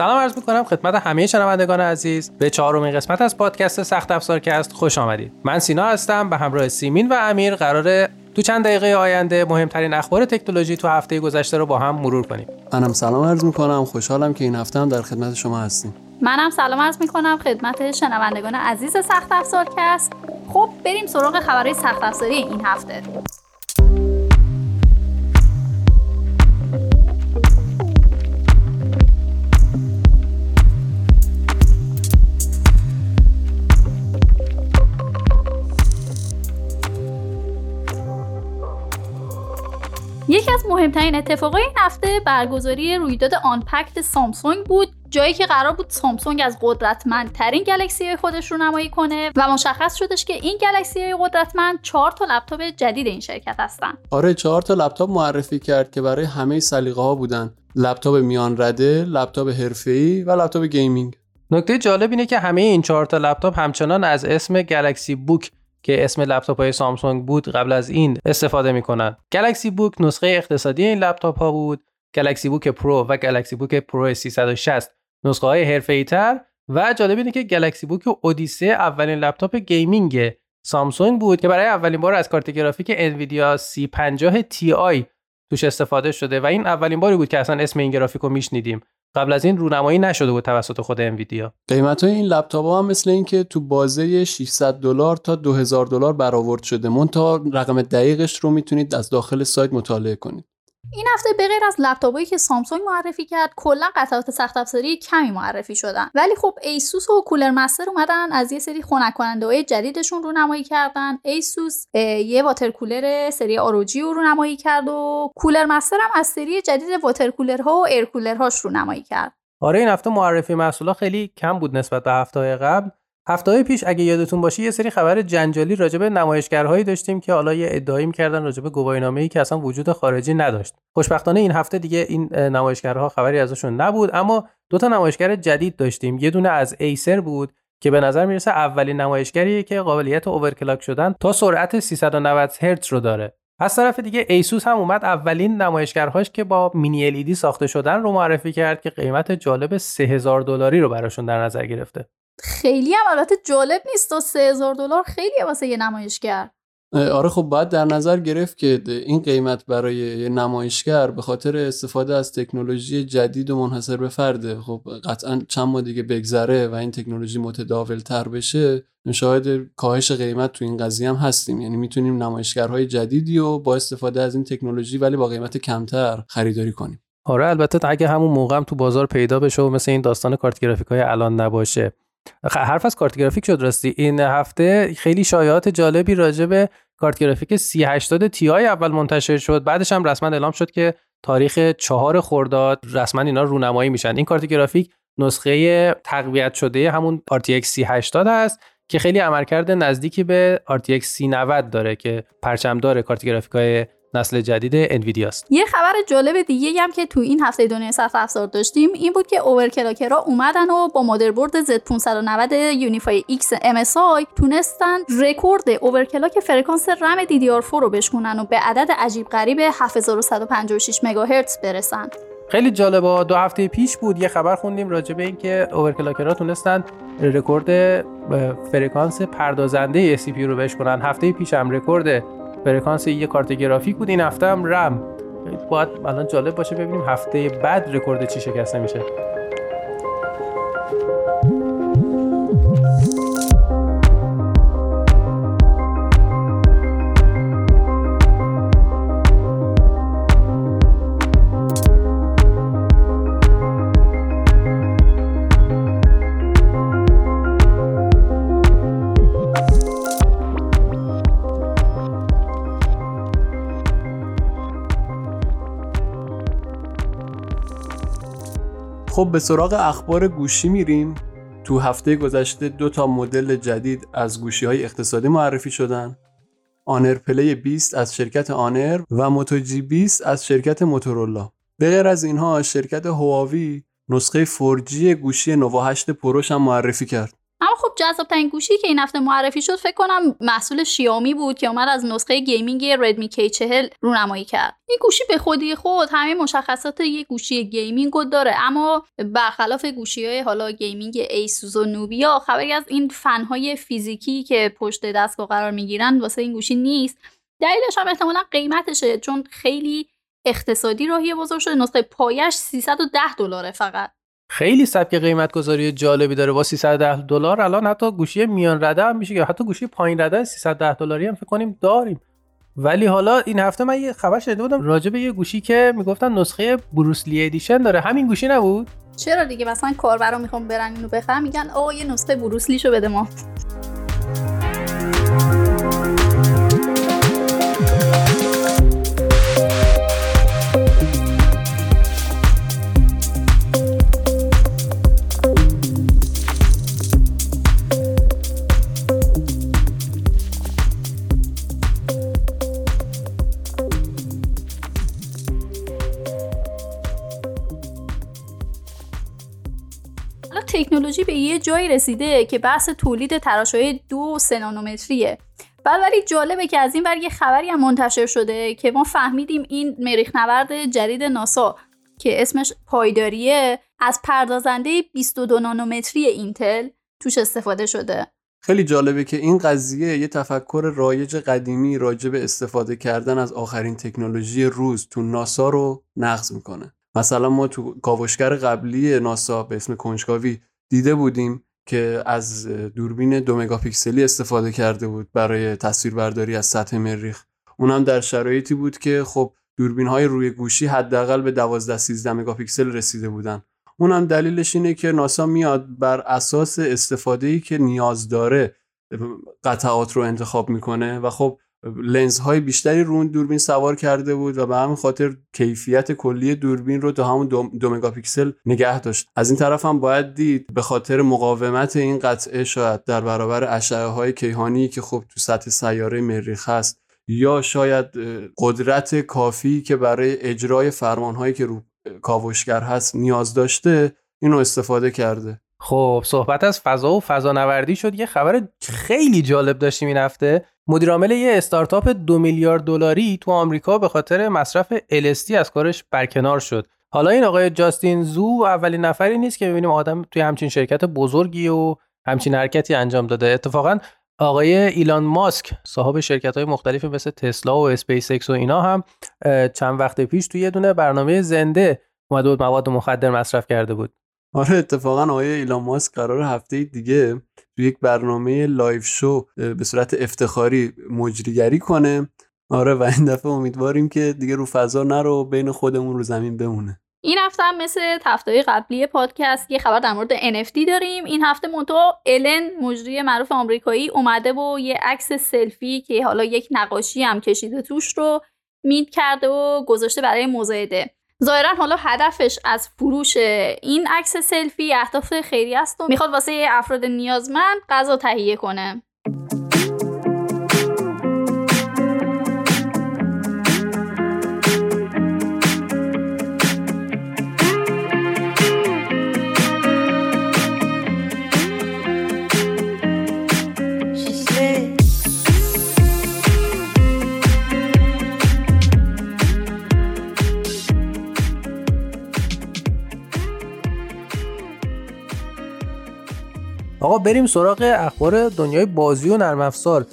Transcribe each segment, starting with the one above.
سلام عرض می‌کنم خدمت همه شنوندگان عزیز. به چهارمین قسمت از پادکست سخت افزارکست خوش آمدید. من سینا هستم به همراه سیمین و امیر قراره تو چند دقیقه آینده مهمترین اخبار تکنولوژی تو هفته گذشته رو با هم مرور کنیم. منم سلام عرض می‌کنم. خوشحالم که این هفته هم در خدمت شما هستیم. منم سلام عرض می‌کنم خدمت شنوندگان عزیز سخت افزارکست خب بریم سراغ خبرهای سخت افزاری این هفته. مهمترین اتفاقای این هفته برگزاری رویداد Unpacked سامسونگ بود جایی که قرار بود سامسونگ از قدرتمندترین گلکسی خودش رو نمایی کنه و مشخص شدش که این گلکسی قدرتمند چهار تا لپتاپ جدید این شرکت هستن. آره چهار تا لپتاپ معرفی کرد که برای همه سلیقه ها بودن. لپتاپ میان رده لپتاپ حرفه‌ای و لپتاپ gaming. نکته جالب اینه که همه این چهار تا لپتاپ همچنان از اسم گلکسی بوک که اسم لپتاپ های سامسونگ بود قبل از این استفاده می‌کنن. گلکسی بوک نسخه اقتصادی این لپتاپ ها بود. گلکسی بوک پرو و گلکسی بوک پرو 360 نسخه های حرفه‌ای تر و جالب اینه که گلکسی بوک اودیسه اولین لپتاپ gaming سامسونگ بود که برای اولین بار از کارت گرافیک انویدیا 3050 Ti توش استفاده شده و این اولین باری بود که اصلا اسم این گرافیک رو میشنیدیم. قبل از این رونمایی نشده بود توسط خود انویدیا قیمت این لپتاپ ها هم مثل اینکه تو بازه 600 دلار تا 2000 دلار برآورد شده. منتها رقم دقیقش رو می‌تونید از داخل سایت مطالعه کنید. این هفته به غیر از لپتاپایی که سامسونگ معرفی کرد کلا قطعات سخت افزاری کمی معرفی شدن. ولی خب ایسوس و کولر مستر اومدن از یه سری خنک کننده های جدیدشون رو نمایی کردن ایسوس یه water cooler سری ROG رو نمایی کرد و کولر مستر هم از سری جدید water cooler ها و air cooler هاش رو نمایی کرد. آره این هفته معرفی محصولا خیلی کم بود نسبت به هفته قبل. هفته پیش اگه یادتون باشه یه سری خبر جنجالی راجع به نمایشگرهایی داشتیم که حالا یه ادعایی می‌کردن راجع به گواهینامه‌ای که اصلا وجود خارجی نداشت. خوشبختانه این هفته دیگه این نمایشگرها خبری ازشون نبود اما دو تا نمایشگر جدید داشتیم. یه دونه از ایسر بود که به نظر می‌رسه اولین نمایشگریه که قابلیت اوورکلاک شدن تا سرعت 390 هرتز رو داره. از طرف دیگه ایسوس هم اومد اولین نمایشگرهاش که با مینی LED ساخته شدن رو معرفی کرد که قیمت جالب 3000 دلاری رو براشون در نظر گرفته. خیلی هم البته جالب نیست و 3000 دلار خیلی واسه یه نمایشگر. آره خب باید در نظر گرفت که این قیمت برای یه نمایشگر به خاطر استفاده از تکنولوژی جدید و منحصر به فرده خب قطعا چند ماه دیگه بگذره و این تکنولوژی متداول تر بشه شاید کاهش قیمت تو این قضیه هم هستیم. یعنی می‌تونیم نمایشگرهای جدیدی و با استفاده از این تکنولوژی ولی با قیمت کمتر خریداری کنیم. آره البته اگه همون موقع هم تو بازار پیدا بشه و مثل این داستان کارت گرافیک های الان نباشه. حرف از کارت گرافیک شد راستی. این هفته خیلی شایعات جالبی راجع به کارت گرافیک 3080 تی اول منتشر شد. بعدش هم رسما اعلام شد که تاریخ چهار خرداد رسما اینا رونمایی میشن. این کارت گرافیک نسخه تقویت شده همون RTX 3080 هست که خیلی عملکرد نزدیکی به RTX 3090 داره که پرچم داره کارت گرافیک های نسل جدید انویدیاست یه خبر جالب دیگه هم که تو این هفته دنیای سخت افزار داشتیم این بود که overclocker ها اومدن و با مادربرد Z590 Unify X MSI تونستن رکورد overclock فرکانس رم DDR4 رو بشکنن و به عدد عجیب غریب 7156 مگاهرتز برسن. خیلی جالبه دو هفته پیش بود یه خبر خوندیم راجع به اینکه overclocker ها تونستن رکورد فرکانس پردازنده سی رو بشکنن. هفته پیش هم رکورد فرکانس یه کارت گرافیک بود این هفته هم رم. باید الان جالب باشه ببینیم هفته بعد رکورد چی شکسته میشه. خب به سراغ اخبار گوشی میریم. تو هفته گذشته دو تا مدل جدید از گوشی های اقتصادی معرفی شدن. آنر پلی 20 از شرکت آنر و موتو جی 20 از شرکت موتورولا. به غیر از اینها شرکت هواوی نسخه 4G گوشی نووا 8 Pro ش هم معرفی کرد. اما خب جذاب ترین گوشی که این هفته معرفی شد فکر کنم محصول شیائومی بود که اومد از نسخه gaming ردمی K40 رونمایی کرد. این گوشی به خودی خود همه مشخصات یک گوشی gaming رو داره اما برخلاف گوشی های حالا gaming ایسوس و نوبیا خبری از این فنهای فیزیکی که پشت دستگاه قرار می‌گیرن واسه این گوشی نیست. دلیلش هم احتمالا قیمتشه چون خیلی اقتصادی راهی بزرگ شده. نسخه پایش 310 دلاره فقط. خیلی سبک قیمت گذاری جالبی داره. با 310 دلار الان حتی گوشی میان رده هم میشه که حتی گوشی پایین رده 310 دلاری هم فکر کنیم داریم. ولی حالا این هفته من یه خبر شنیده بودم راجع به یه گوشی که می‌گفتن نسخه بروسلی ادیشن داره. همین گوشی نبود؟ چرا دیگه؟ مثلا کاربرا می‌خوام برن اینو بخرن میگن آقا یه نسخه بروسلیشو بده ما. تکنولوژی به یه جایی رسیده که بحث تولید تراشهای دو سنانومتریه. بعد ولی جالبه که از این ور یه خبری هم منتشر شده که ما فهمیدیم این مریخ نورد جدید ناسا که اسمش پایداریه از پردازنده 22 نانومتری اینتل توش استفاده شده. خیلی جالبه که این قضیه یه تفکر رایج قدیمی راجع به استفاده کردن از آخرین تکنولوژی روز تو ناسا رو نقض می‌کنه. مثلا ما تو کاوشگر قبلی ناسا به اسم کنجکاوی دیده بودیم که از دوربین دو مگاپیکسلی استفاده کرده بود برای تصویربرداری از سطح مریخ. اونم در شرایطی بود که خب دوربین های روی گوشی حداقل به 12 13 مگاپیکسل رسیده بودن. اونم دلیلش اینه که ناسا میاد بر اساس استفاده ای که نیاز داره قطعات رو انتخاب می‌کنه و خب های بیشتری رو دوربین سوار کرده بود و به همین خاطر کیفیت کلی دوربین رو تا همون دو, مگاپیکسل نگه داشت. از این طرف هم باید دید به خاطر مقاومت این قطعه شاید در برابر اشعه های کیهانی که خب تو سطح سیاره مریخ هست یا شاید قدرت کافی که برای اجرای فرمان هایی که رو کاوشگر هست نیاز داشته اینو استفاده کرده. خب صحبت از فضا و فضانوردی شد. یه خبر خیلی جالب داشتیم این هفته. مدیرعامل یه استارتاپ دو میلیارد دلاری تو آمریکا به خاطر مصرف LSD از کارش برکنار شد. حالا این آقای جاستین زو اولین نفری نیست که ببینیم آدم توی همچین شرکت بزرگی و همچین حرکتی انجام داده. اتفاقا آقای ایلان ماسک صاحب شرکت های مختلفی مثل تسلا و اسپیس اکس و اینا هم چند وقت پیش توی یه دونه برنامه زنده اومده بود مواد مخدر مصرف کرده بود. آره اتفاقا آقای ایلان ماسک قرار هفته دیگه تو یک برنامه live show به صورت افتخاری مجریگری کنه. آره و این دفعه امیدواریم که دیگه رو فضا نرو بین خودمون رو زمین بمونه. این هفته هم مثل هفته قبلی پادکست یه خبر در مورد NFT داریم. این هفته مونتو الن مجری معروف آمریکایی اومده و یه عکس سلفی که حالا یک نقاشی هم کشیده توش رو مید کرده و گذاشته برای مزایده. ظاهرا حالا هدفش از فروش این عکس سلفی اهداف خیری است و می‌خواد واسه افراد نیازمند غذا تهیه کنه. آقا بریم سراغ اخبار دنیای بازی و نرم افزار.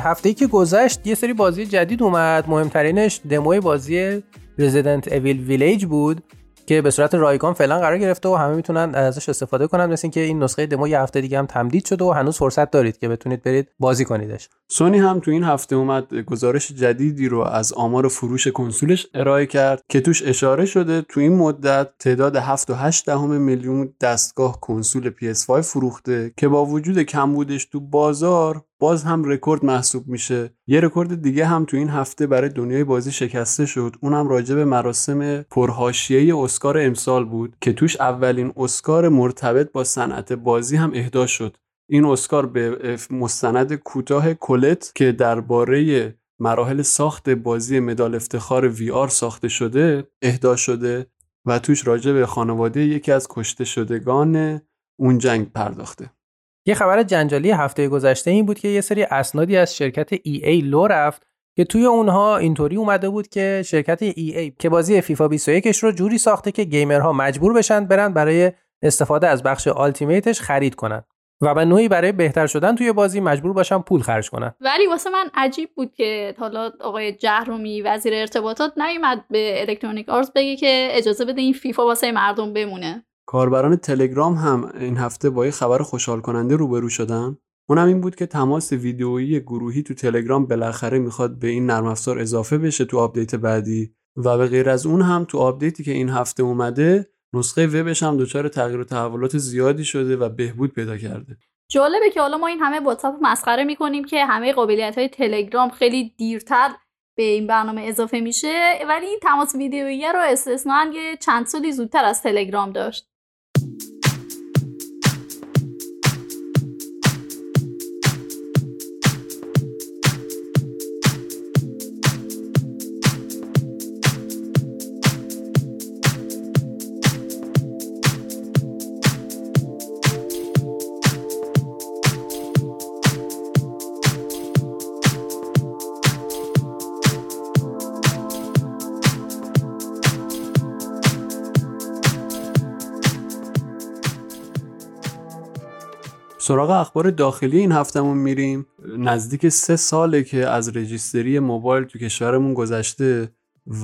هفته ای که گذشت یه سری بازی جدید اومد. مهمترینش دموی بازی Resident Evil Village بود. که به صورت رایگان فعلا قرار گرفته و همه می‌تونن ازش استفاده کنن مثل اینکه این نسخه دمو یه هفته دیگه هم تمدید شده و هنوز فرصت دارید که بتونید برید بازی کنیدش. سونی هم تو این هفته اومد گزارش جدیدی رو از آمار فروش کنسولش ارائه کرد که توش اشاره شده تو این مدت تعداد 7.8 دهم میلیون دستگاه کنسول PS5 فروخته که با وجود کمبودش تو بازار باز هم رکورد محسوب میشه. یه رکورد دیگه هم تو این هفته برای دنیای بازی شکسته شد. اونم راجع به مراسم پرحاشیه اسکار امسال بود که توش اولین اسکار مرتبط با صنعت بازی هم اهدا شد. این اسکار به مستند کوتاه کلت که درباره مراحل ساخت بازی مدال افتخار وی آر ساخته شده اهدا شده و توش راجع به خانواده یکی از کشته شدگان اون جنگ پرداخته. یه خبر جنجالی هفته گذشته این بود که یه سری اسنادی از شرکت ای لو رفت که توی اونها اینطوری اومده بود که شرکت EA که بازی فیفا 21 رو جوری ساخته که gamer ها مجبور بشن برن برای استفاده از بخش Ultimate ش خرید کنن و به نوعی برای بهتر شدن توی بازی مجبور باشن پول خرج کنن. ولی واسه من عجیب بود که حالا آقای جهرومی وزیر ارتباطات نیومد به الکترونیک آرتز بگه که اجازه بده این فیفا واسه مردم بمونه. کاربران تلگرام هم این هفته با یه خبر خوشحال کننده روبرو شدن. اونم این بود که تماس ویدئویی گروهی تو تلگرام بالاخره می‌خواد به این نرم افزار اضافه بشه تو آپدیت بعدی. و به غیر از اون هم تو آپدیتی که این هفته اومده نسخه وبش هم دچار تغییر و تحولات زیادی شده و بهبود پیدا کرده. جالبه که حالا ما این همه واتساپ مسخره می‌کنیم که همه قابلیت های تلگرام خیلی دیرتر به این برنامه اضافه میشه. ولی این تماس ویدیویی رو استثنا چند سالی زودتر از تلگرام داشت. سراغ اخبار داخلی این هفتمون میریم. نزدیک سه ساله که از رجیستری موبایل تو کشورمون گذشته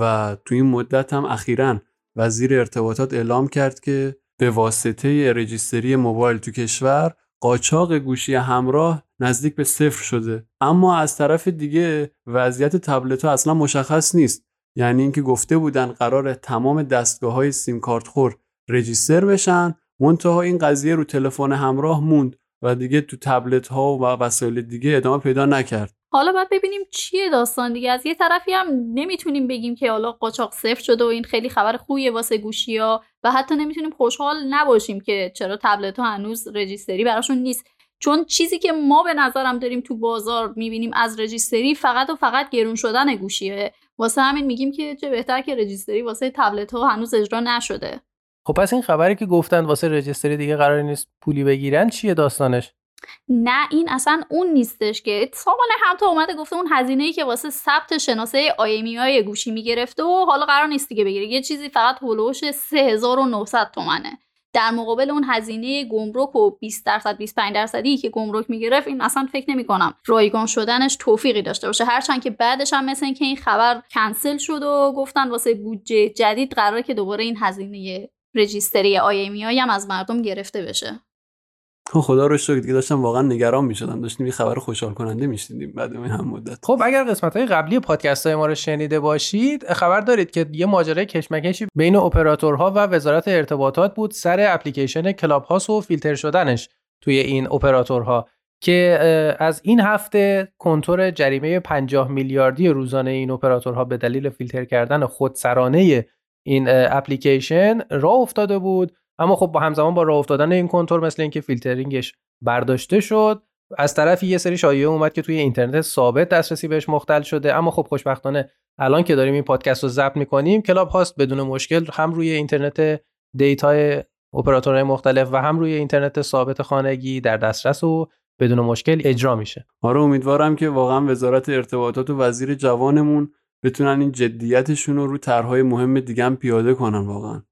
و تو این مدت هم اخیرا وزیر ارتباطات اعلام کرد که به واسطه رجیستری موبایل تو کشور قاچاق گوشی همراه نزدیک به صفر شده. اما از طرف دیگه وضعیت تبلت ها اصلا مشخص نیست. یعنی اینکه گفته بودن قرار تمام دستگاه های سیم کارت خور رجیستر بشن منتها این قضیه رو تلفن همراه موند. و دیگه تو تبلت ها و وسایل دیگه ادامه پیدا نکرد. حالا باید ببینیم چیه داستان دیگه. از یه طرفی هم نمی‌تونیم بگیم که حالا قاچاق صفر شده و این خیلی خبر خوبیه واسه گوشی ها و حتی نمی‌تونیم خوشحال نباشیم که چرا تبلت ها هنوز رجیستری براشون نیست. چون چیزی که ما به نظرم داریم تو بازار می‌بینیم از رجیستری فقط و فقط گرون شدن گوشیه. واسه همین میگیم که چه بهتر که رجیستری واسه تبلت ها هنوز اجرا نشده. خب پس این خبری که گفتن واسه رجیستری دیگه قرار نیست پولی بگیرن چیه داستانش؟ نه این اصلا اون نیستش که سامانه هم تا اومده گفته اون هزینه ای که واسه ثبت شناسه آیمی های گوشی می‌گرفته و حالا قرار نیست دیگه بگیره. یه چیزی فقط هلوش 3900 تومنه. در مقابل اون هزینه گمرک و 20 درصد 25 درصدی که گمرک می‌گرفت این اصلا فکر نمی کنم رایگان شدنش توفیقی داشته باشه. هرچند که بعدش هم مثل اینکه این خبر کنسل شد و گفتن واسه بودجه جدید قراره که دوباره این هزینه رجیستری آیمی هم از مردم گرفته بشه. خب خدا رو شکر دیگه داشتم واقعا نگران می‌شدم. داشتیم یه خبر خوشحال کننده میشنیدیم بعد این هم مدت. خب اگر قسمت های قبلی پادکست های ما رو شنیده باشید خبر دارید که یه ماجرای کشمکشی بین اپراتورها و وزارت ارتباطات بود سر اپلیکیشن کلاب هاست و فیلتر شدنش توی این اپراتورها که از این هفته کنتور جریمه 50 میلیاردی روزانه این اپراتورها به دلیل فیلتر کردن خودسرانه این اپلیکیشن راه افتاده بود. اما خب با همزمان با راه افتادن این کنتور مثل اینکه فیلترینگش برداشته شد از طرفی یه سری شایعه اومد که توی اینترنت ثابت دسترسی بهش مختل شده. اما خب خوشبختانه الان که داریم این پادکست رو ضبط می‌کنیم کلاب هاوس بدون مشکل هم روی اینترنت دیتای اپراتورهای مختلف و هم روی اینترنت ثابت خانگی در دسترس و بدون مشکل اجرا میشه. آره امیدوارم که واقعا وزارت ارتباطات و وزیر جوانمون بتونن این جدیتشون رو رو طرحهای مهم دیگه هم پیاده کنن واقعا.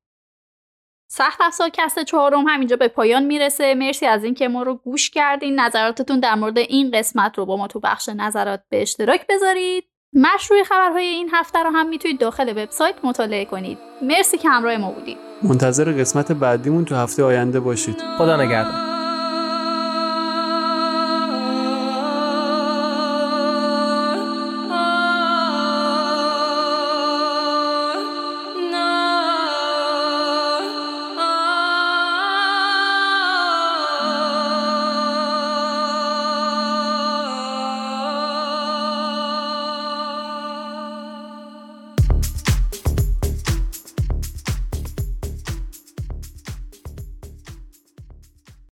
سخت افزار کست چهارم همینجا به پایان می‌رسه. مرسی از اینکه ما رو گوش کردین. نظراتتون در مورد این قسمت رو با ما تو بخش نظرات به اشتراک بذارید. مشروع خبرهای این هفته رو هم می‌تونید داخل وبسایت مطالعه کنید. مرسی که همراه ما بودید. منتظر قسمت بعدیمون تو هفته آینده باشید. خدا نگهدار.